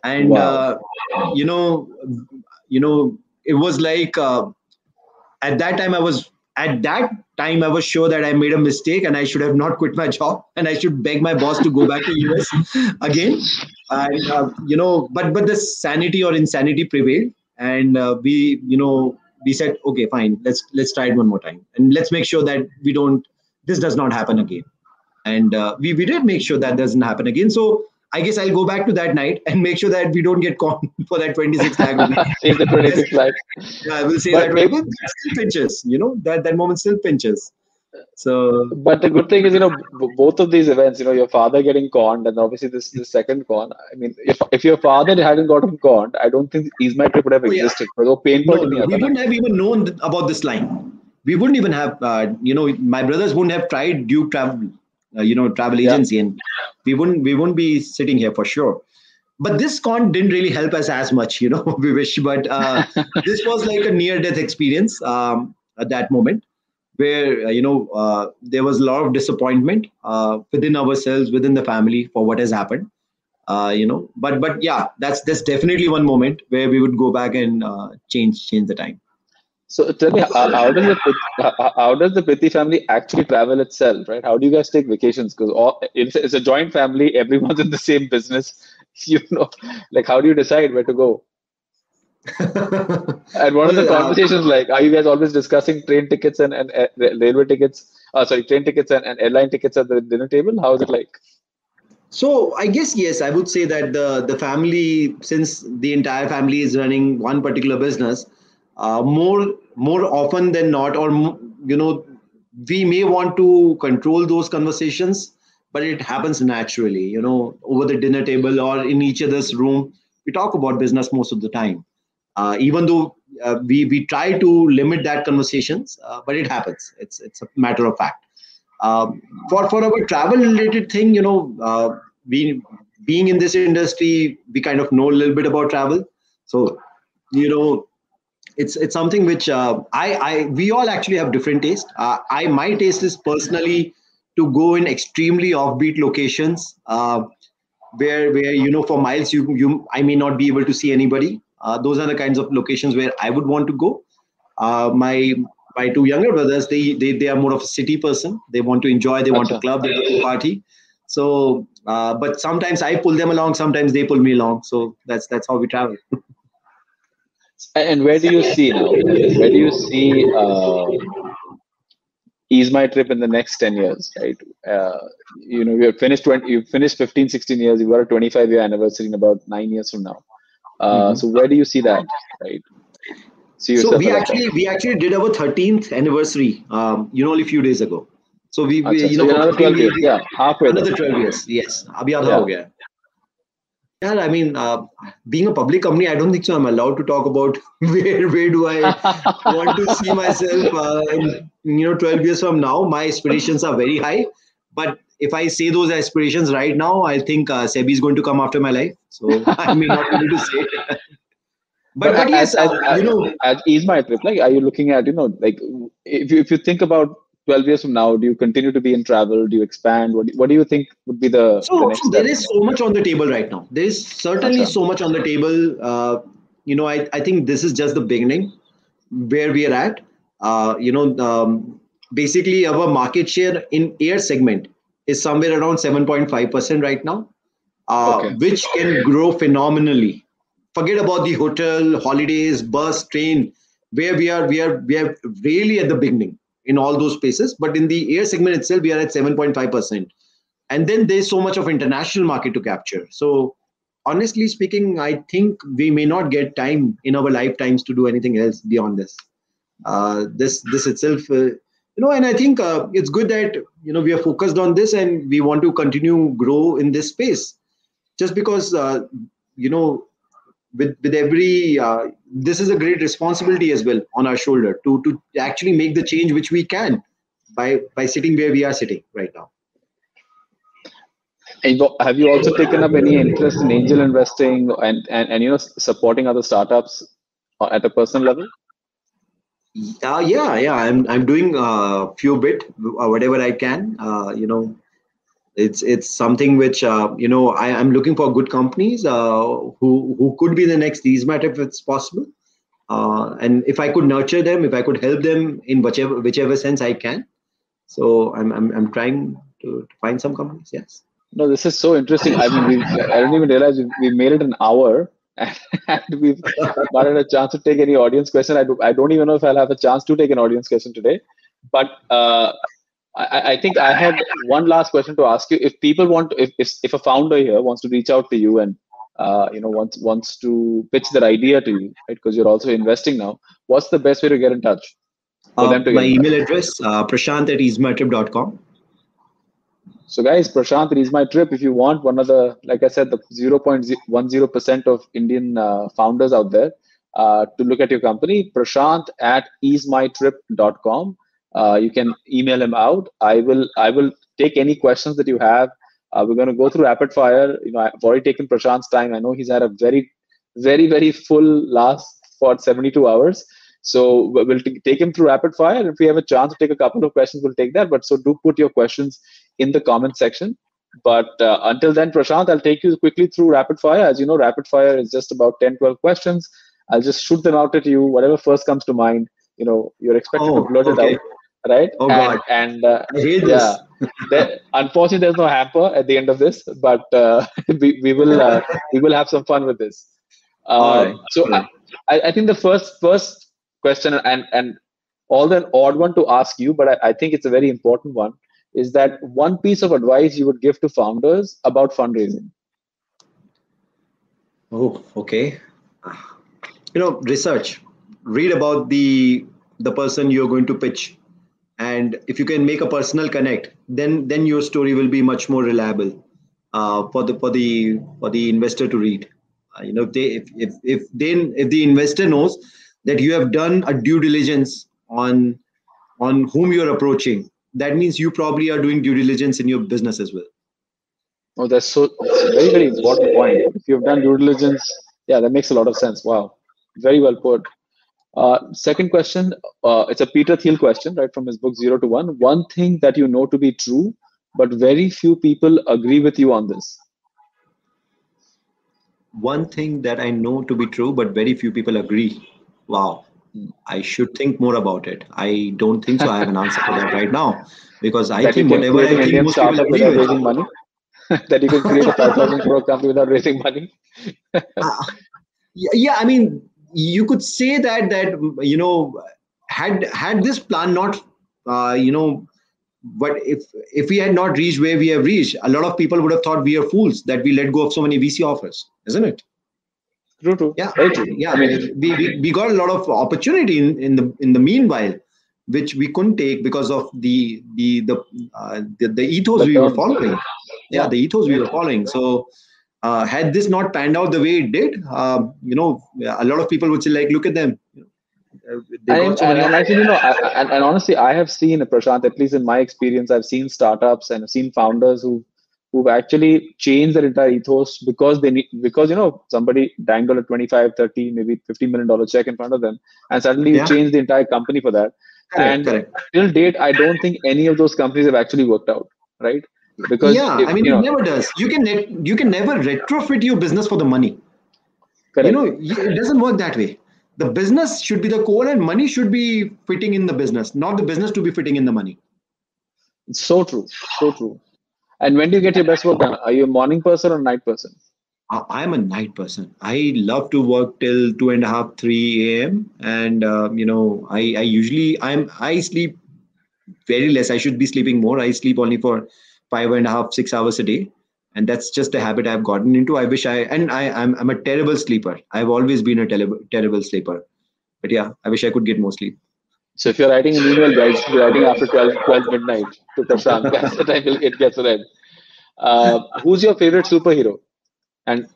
and Wow. uh, you know you know it was like uh, at that time i was at that time i was sure that i made a mistake and i should have not quit my job and i should beg my boss to go back to us again and uh, you know but but the sanity or insanity prevailed and uh, we you know we said okay fine let's let's try it one more time. And let's make sure that we don't this does not happen again. And uh, we, we did make sure that doesn't happen again. So i guess i'll go back to that night and make sure that we don't get caught for that 26 lakh rupees. save the 26 lakh yeah, i will say But that maybe- maybe that still pinches you know that that moment still pinches so but the good thing is you know both of these events you know your father getting conned and obviously this the second con i mean if, if your father hadn't gotten conned i don't think EaseMyTrip would have existed. Oh, yeah. so painful no, no, we wouldn't have even known th- about this line. We wouldn't even have uh, you know my brothers wouldn't have tried duke travel uh, you know travel agency yeah. and we wouldn't we wouldn't be sitting here for sure. But this con didn't really help us as much you know we wish but uh, this was like a near death experience um, at that moment where uh, you know uh, there was a lot of disappointment uh, within ourselves within the family for what has happened uh, you know but but yeah that's that's definitely one moment where we would go back and uh, change change the time So tell me, how, does the how, does the Pitti family actually travel itself, right? How do you guys take vacations? Because it's, it's a joint family, everyone's in the same business. You know, like how do you decide where to go? And what are the uh, conversations like? Are you guys always discussing train tickets and, and uh, railway tickets? Uh, sorry, train tickets and, and airline tickets at the dinner table? How is it like? So I guess yes, I would say that the the family, since the entire family is running one particular business, uh, more more often than not, or you know, we may want to control those conversations, but it happens naturally. You know, over the dinner table or in each other's room, we talk about business most of the time. Uh, even though uh, we we try to limit that conversations, uh, but it happens. It's it's a matter of fact. Um, for for our travel related thing, you know, being being in this industry, we kind of know a little bit about travel. So, you know, it's it's something which uh, I I we all actually have different taste. Uh, I my taste is personally to go in extremely offbeat locations uh, where where you know for miles you you I may not be able to see anybody. Uh, those are the kinds of locations where I would want to go. Uh, my my two younger brothers they, they they are more of a city person. They want to enjoy. They want to club. They want to party. So, uh, but sometimes I pull them along. Sometimes they pull me along. So that's that's how we travel. And where do you see now? Where do you see uh, EaseMyTrip in the next 10 years, right? Uh, you know, you have finished 20, you finished 15, 16 years, you got a 25 year anniversary in about nine years from now. Uh, mm-hmm. So where do you see that? Right. so we actually we actually did our 13th anniversary. Um, you know, only a few days ago. So we, we you know, another 12 years. Yeah, halfway. Another 12 years. Yes. Abhi yeah. yeah. Yeah, I mean, uh, being a public company, I don't think so. I'm allowed to talk about where where do I want to see myself uh, in you know 12 years from now. My aspirations are very high, but if I say those aspirations right now, I think uh, Sebi is going to come after my life. So I may not be able to say. but, but, but yes, as, as, you know, as EaseMyTrip, like, are you looking at you know, like, if you, if you think about 12 years from now do you continue to be in travel? Do you expand? What do, what do you think would be the, so, the so there is so much on the table right now. There is certainly so much on the table. Uh, you know I, I think this is just the beginning where we are at. Uh, you know um, basically our market share in air segment is somewhere around 7.5% right now uh, okay. which can grow phenomenally forget about the hotel holidays bus train where we are we are we are really at the beginning in all those spaces. But in the air segment itself, we are at 7.5%. And then there's so much of international market to capture. So honestly speaking, I think we may not get time in our lifetimes to do anything else beyond this. Uh, this this itself, uh, you know, and I think uh, it's good that you know we are focused on this and we want to continue grow in this space. Just because uh, you know with with every uh, this is a great responsibility as well on our shoulder to to actually make the change which we can by by sitting where we are sitting right now have you also taken up any interest in angel investing and and, and you know supporting other startups at a personal level uh, yeah yeah i'm i'm doing a uh, few bit uh, whatever i can uh, you know it's it's something which uh, you know I am looking for good companies uh, who who could be the next EaseMart if it's possible, uh, and if I could nurture them, if I could help them in whichever whichever sense I can. So I'm I'm, I'm trying to, to find some companies. Yes. No, this is so interesting. I mean, we, I didn't even realize we made it an hour and we've not had a chance to take any audience question. I, do, I don't even know if I'll have a chance to take an audience question today. But uh, I, I, think I had one last question to ask you. If people want, to, if, if if a founder here wants to reach out to you and uh, you know wants wants to pitch their idea to you, right? Because you're also investing now. What's the best way to get in touch? Uh, my email address uh, prashant at easemytrip.com. So guys, Prashant at EaseMyTrip. If you want one of the, like I said, the 0.10% of Indian uh, founders out there uh, to look at your company, Prashant at easemytrip.com uh, you can email him out. I will I will take any questions that you have. Uh, we're going to go through rapid fire. You know, I've already taken Prashant's time. I know he's had a very, very, very full last for 72 hours. So we'll take him through rapid fire. If we have a chance to take a couple of questions, we'll take that. But so do put your questions in the comment section. But uh, until then, Prashant, I'll take you quickly through rapid fire. As you know, rapid fire is just about 10, 12 questions. I'll just shoot them out at you, whatever first comes to mind. You know, you're expected oh, to blurt okay. it out right? Oh God! And, uh, yeah, there, unfortunately, there's no hamper at the end of this, but uh, we, we will uh, we will have some fun with this. Right. Um, so I, I think the first first question and and all the odd one to ask you, but I, I think it's a very important one. Is that one piece of advice you would give to founders about fundraising? Oh, okay. You know, research. Read about the the person you're going to pitch and if you can make a personal connect then then your story will be much more reliable uh, for the for the for the investor to read uh, you know if they if, if if then if the investor knows that you have done a due diligence on on whom you're approaching that means you probably are doing due diligence in your business as well oh that's so that's a very very important point if you've done due diligence yeah that makes a lot of sense wow very well put uh, second question, uh, it's a Peter Thiel question, right, from his book Zero to One. One thing that you know to be true, but very few people agree with you on this. One thing that I know to be true, but very few people agree. Wow, I should think more about it. I don't think so. I have an answer for that right now because I think whatever I think most people agree with. Raising money. that you can create a 5,000 crore company without raising money. uh, yeah, yeah, I mean, you could say that that you know had had this plan not uh, you know but if if we had not reached where we have reached a lot of people would have thought we are fools that we let go of so many vc offers isn't it True, true. Yeah, yeah. I mean, we, we, we got a lot of opportunity in, in the in the meanwhile, which we couldn't take because of the the the uh, the, the ethos we were following. Yeah, the ethos we were following. So, uh, had this not panned out the way it did, um, you know, a lot of people would say like, look at them. You know, uh, they and, so and, and actually, you know, I, I- and, and honestly, I have seen Prashant. At least in my experience, I've seen startups and I've seen founders who who've actually changed their entire ethos because they need because you know somebody dangled a 25 30 maybe 50 million dollar check in front of them and suddenly you change the entire company for that Correct, and correct. till date i don't think any of those companies have actually worked out right because yeah, if, I mean, you know, it never does. You can you can never retrofit your business for the money. correct. You know, it doesn't work that way. The business should be the core, and money should be fitting in the business, not the business to be fitting in the money. It's so true so true and when do you get your best work done are you a morning person or night person I- I'm a night person. I love to work till two and a half, three a.m. And um, you know, I, I usually I'm I sleep very less. I should be sleeping more. I sleep only for five and a half, six hours a day, and that's just a habit I've gotten into. I wish I and I I'm I'm a terrible sleeper. I've always been a terrible terrible sleeper. But yeah, I wish I could get more sleep. So if you're writing an email, guys, you're writing after 12, 12 midnight to Prashant. That's the time it gets read. Uh, who's your favorite superhero? And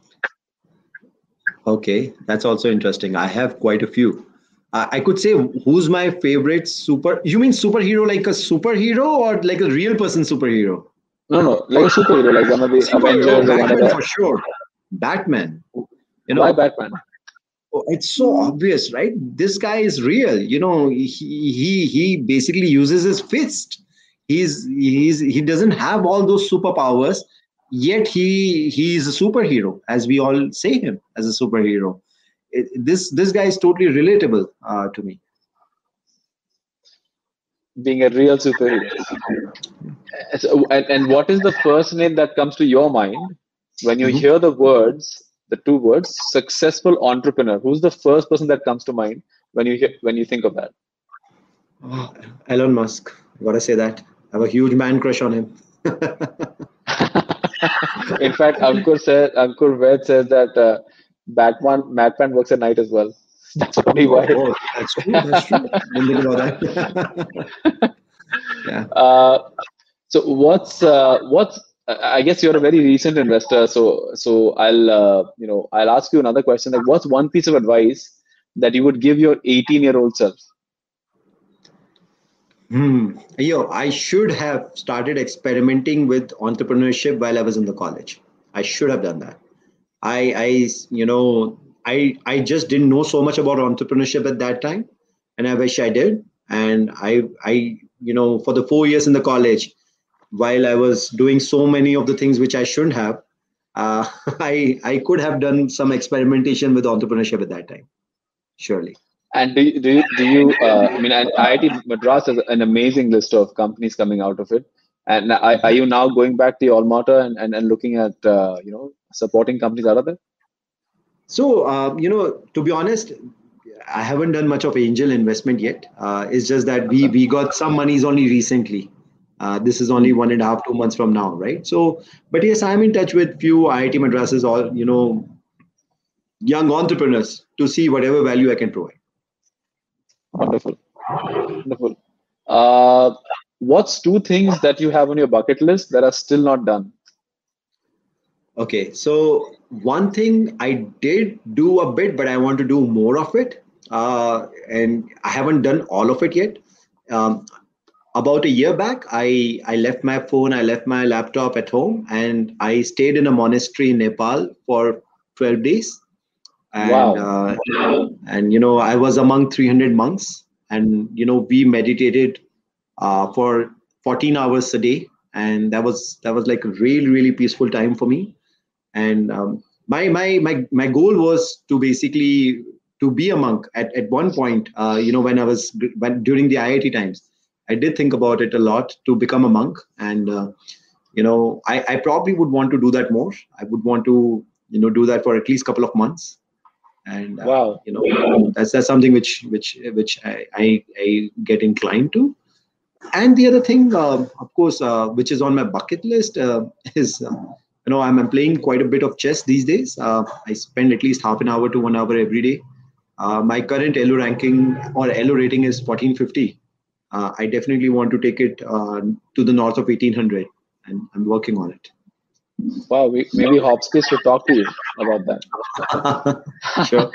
Okay, that's also interesting. I have quite a few. I could say who's my favorite super. You mean superhero like a superhero or like a real person superhero? no, no, like a superhero, like one of the Avengers or one of Batman for sure. Batman. You know, Why Batman? Oh, it's so obvious, right? This guy is real. You know, he he he basically uses his fist. He's he's he doesn't have all those superpowers, yet he he's a superhero, as we all say him as a superhero. It, this this guy is totally relatable uh, to me. Being a real superhero. So, and, and what is the first name that comes to your mind when you Mhm. hear the words, the two words, successful entrepreneur? Who's the first person that comes to mind when you hear, when you think of that? Oh, Elon Musk. Gotta say that. I have a huge man crush on him. In fact, Ankur said, Ankur Ved says that uh, Batman, Batman works at night as well. That's probably why. Oh, that's true. That's true. Didn't think about that. yeah. Uh, so what's uh, what's I guess you're a very recent investor, so so I'll uh, you know I'll ask you another question. Like, what's one piece of advice that you would give your 18 year old self? Hmm. Yo, I should have started experimenting with entrepreneurship while I was in the college. I should have done that. I, I, you know, I, I just didn't know so much about entrepreneurship at that time, and I wish I did. And I, I, you know, for the four years in the college, while I was doing so many of the things which I shouldn't have, uh, I, I could have done some experimentation with entrepreneurship at that time. Surely. And do you, do you, do you uh, I mean, IIT Madras has an amazing list of companies coming out of it. And are, are you now going back to your alma mater and, and, and looking at, uh, you know, supporting companies out of there? So, uh, you know, to be honest, I haven't done much of angel investment yet. Uh, it's just that we we got some monies only recently. Uh, this is only one and a half, two months from now, right? So, but yes, I'm in touch with few IIT madrasas or you know, young entrepreneurs to see whatever value I can provide. Wonderful. Wonderful. Uh, what's two things that you have on your bucket list that are still not done? Okay, so one thing I did do a bit, but I want to do more of it, uh, and I haven't done all of it yet. Um, about a year back, I I left my phone, I left my laptop at home, and I stayed in a monastery in Nepal for twelve days. And, Wow. uh, and you know, I was among 300 monks, and you know, we meditated uh, for 14 hours a day, and that was that was like a really really peaceful time for me and um, my my my my goal was to basically to be a monk at, at one point uh, you know when i was when during the iit times i did think about it a lot to become a monk and uh, you know I, I probably would want to do that more i would want to you know do that for at least a couple of months and uh, Wow. you know that's that's something which which which i i, I get inclined to and the other thing uh, of course uh, which is on my bucket list uh, is uh, you know, I'm, I'm playing quite a bit of chess these days. Uh, I spend at least half an hour to one hour every day. Uh, my current ELO ranking or ELO rating is 1450. Uh, I definitely want to take it uh, to the north of 1800, and I'm working on it. Wow, we, maybe Hopskis will talk to you about that. sure.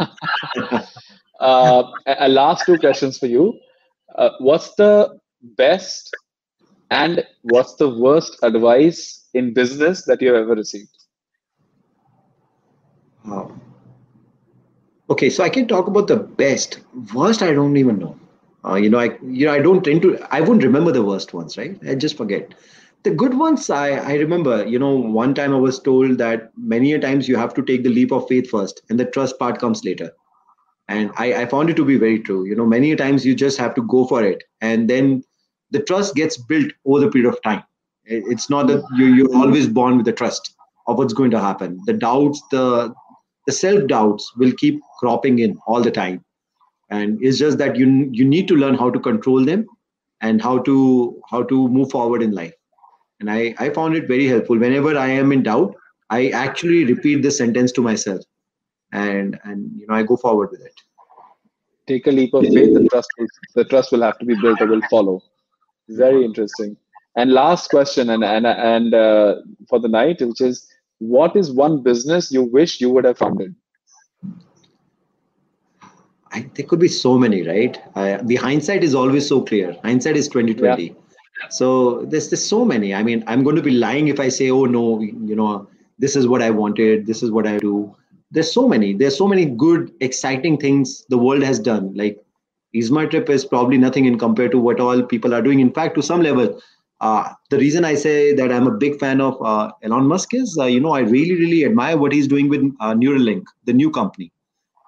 uh, a last two questions for you. Uh, what's the best and what's the worst advice in business that you have ever received? okay, so I can talk about the best. Worst, I don't even know. Uh, you know, I you know I don't tend to. I won't remember the worst ones, right? I just forget. The good ones, I I remember. You know, one time I was told that many a times you have to take the leap of faith first, and the trust part comes later. And I, I found it to be very true. You know, many times you just have to go for it, and then the trust gets built over the period of time. It's not that you you're always born with the trust of what's going to happen. The doubts, the the self doubts will keep cropping in all the time, and it's just that you you need to learn how to control them and how to how to move forward in life. And I I found it very helpful. Whenever I am in doubt, I actually repeat this sentence to myself, and and you know I go forward with it. Take a leap of faith. The trust will, the trust will have to be built or will follow. Very interesting. And last question, and and and uh, for the night, which is, what is one business you wish you would have founded? I, there could be so many, right? Uh, the hindsight is always so clear. Hindsight is twenty twenty. Yeah. So there's there's so many. I mean, I'm going to be lying if I say, oh no, you know, this is what I wanted, this is what I do. There's so many. There's so many good, exciting things the world has done. Like EaseMyTrip is probably nothing in compared to what all people are doing. In fact, to some level, uh, the reason I say that I'm a big fan of uh, Elon Musk is, uh, you know, I really, really admire what he's doing with uh, Neuralink, the new company.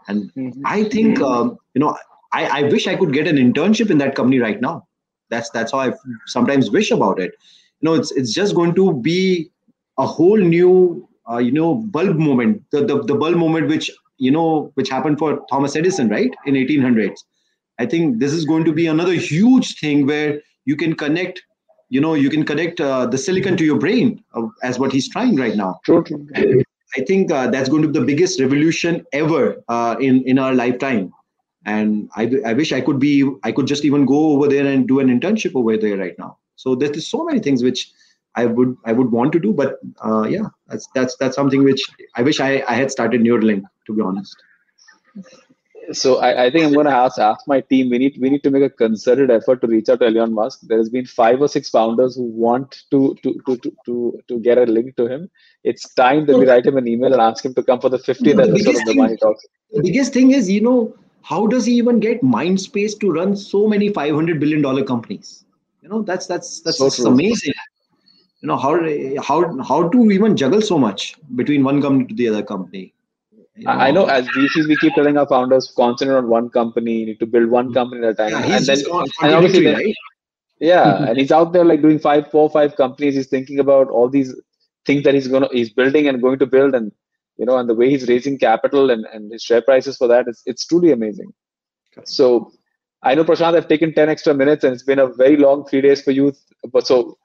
And mm-hmm. I think, um, you know, I, I wish I could get an internship in that company right now. That's that's how I sometimes wish about it. You know, it's it's just going to be a whole new, uh, you know, bulb moment. The, the the bulb moment which you know which happened for Thomas Edison, right, in 1800s. I think this is going to be another huge thing where you can connect you know you can connect uh, the silicon to your brain uh, as what he's trying right now totally i think uh, that's going to be the biggest revolution ever uh, in in our lifetime. And I, I wish i could be i could just even go over there and do an internship over there right now. So there's so many things which i would i would want to do but uh, yeah that's that's that's something which i wish i, I had started neuralink to be honest so I, I, think I'm going to ask ask my team. We need we need to make a concerted effort to reach out to Elon Musk. There has been five or six founders who want to to to to to, to get a link to him. It's time that we write him an email and ask him to come for the 50th the episode of the Money Talks. The biggest thing is, you know, how does he even get mind space to run so many 500 billion dollar companies? You know, that's that's that's, so amazing. You know how how how to even juggle so much between one company to the other company know, I know as VCs, we keep telling our founders concentrate on one company, you need to build one company at a time. Yeah, and then, and obviously, then, right? yeah, and he's out there like doing five, four, five companies. He's thinking about all these things that he's gonna, he's building and going to build, and you know, and the way he's raising capital and, and his share prices for that, it's, it's truly amazing. So, I know Prashant, I've taken ten extra minutes, and it's been a very long three days for you. But so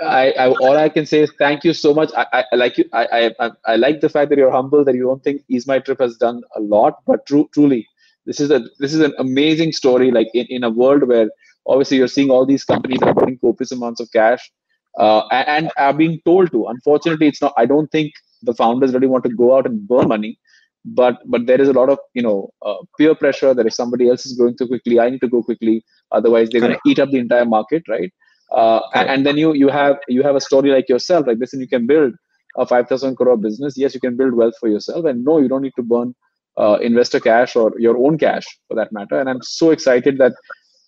I, I, all I can say is thank you so much. I, I like you. I, I, I like the fact that you're humble. That you don't think EaseMyTrip has done a lot, but true, truly, this is a this is an amazing story. Like in, in a world where obviously you're seeing all these companies are putting copious amounts of cash, uh, and, and are being told to. Unfortunately, it's not. I don't think the founders really want to go out and burn money, but but there is a lot of you know uh, peer pressure that if somebody else is going too quickly, I need to go quickly. Otherwise, they're going to eat up the entire market, right? Uh, and, and, then you you have you have a story like yourself like this and you can build a 5000 crore business. Yes you can build wealth for yourself. And no you don't need to burn uh, investor cash or your own cash for that matter. And i'm so excited that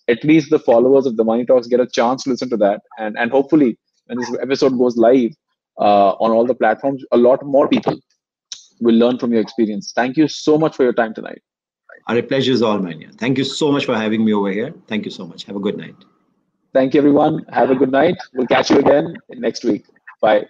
at least the followers of the money talks get a chance to listen to that. And and hopefully when this episode goes live uh, on all the platforms a lot more people will learn from your experience. Thank you so much for your time tonight. Our pleasure is all mine thank you so much for having me over here. Thank you so much. Have a good night Thank you, everyone. Have a good night. We'll catch you again next week. Bye.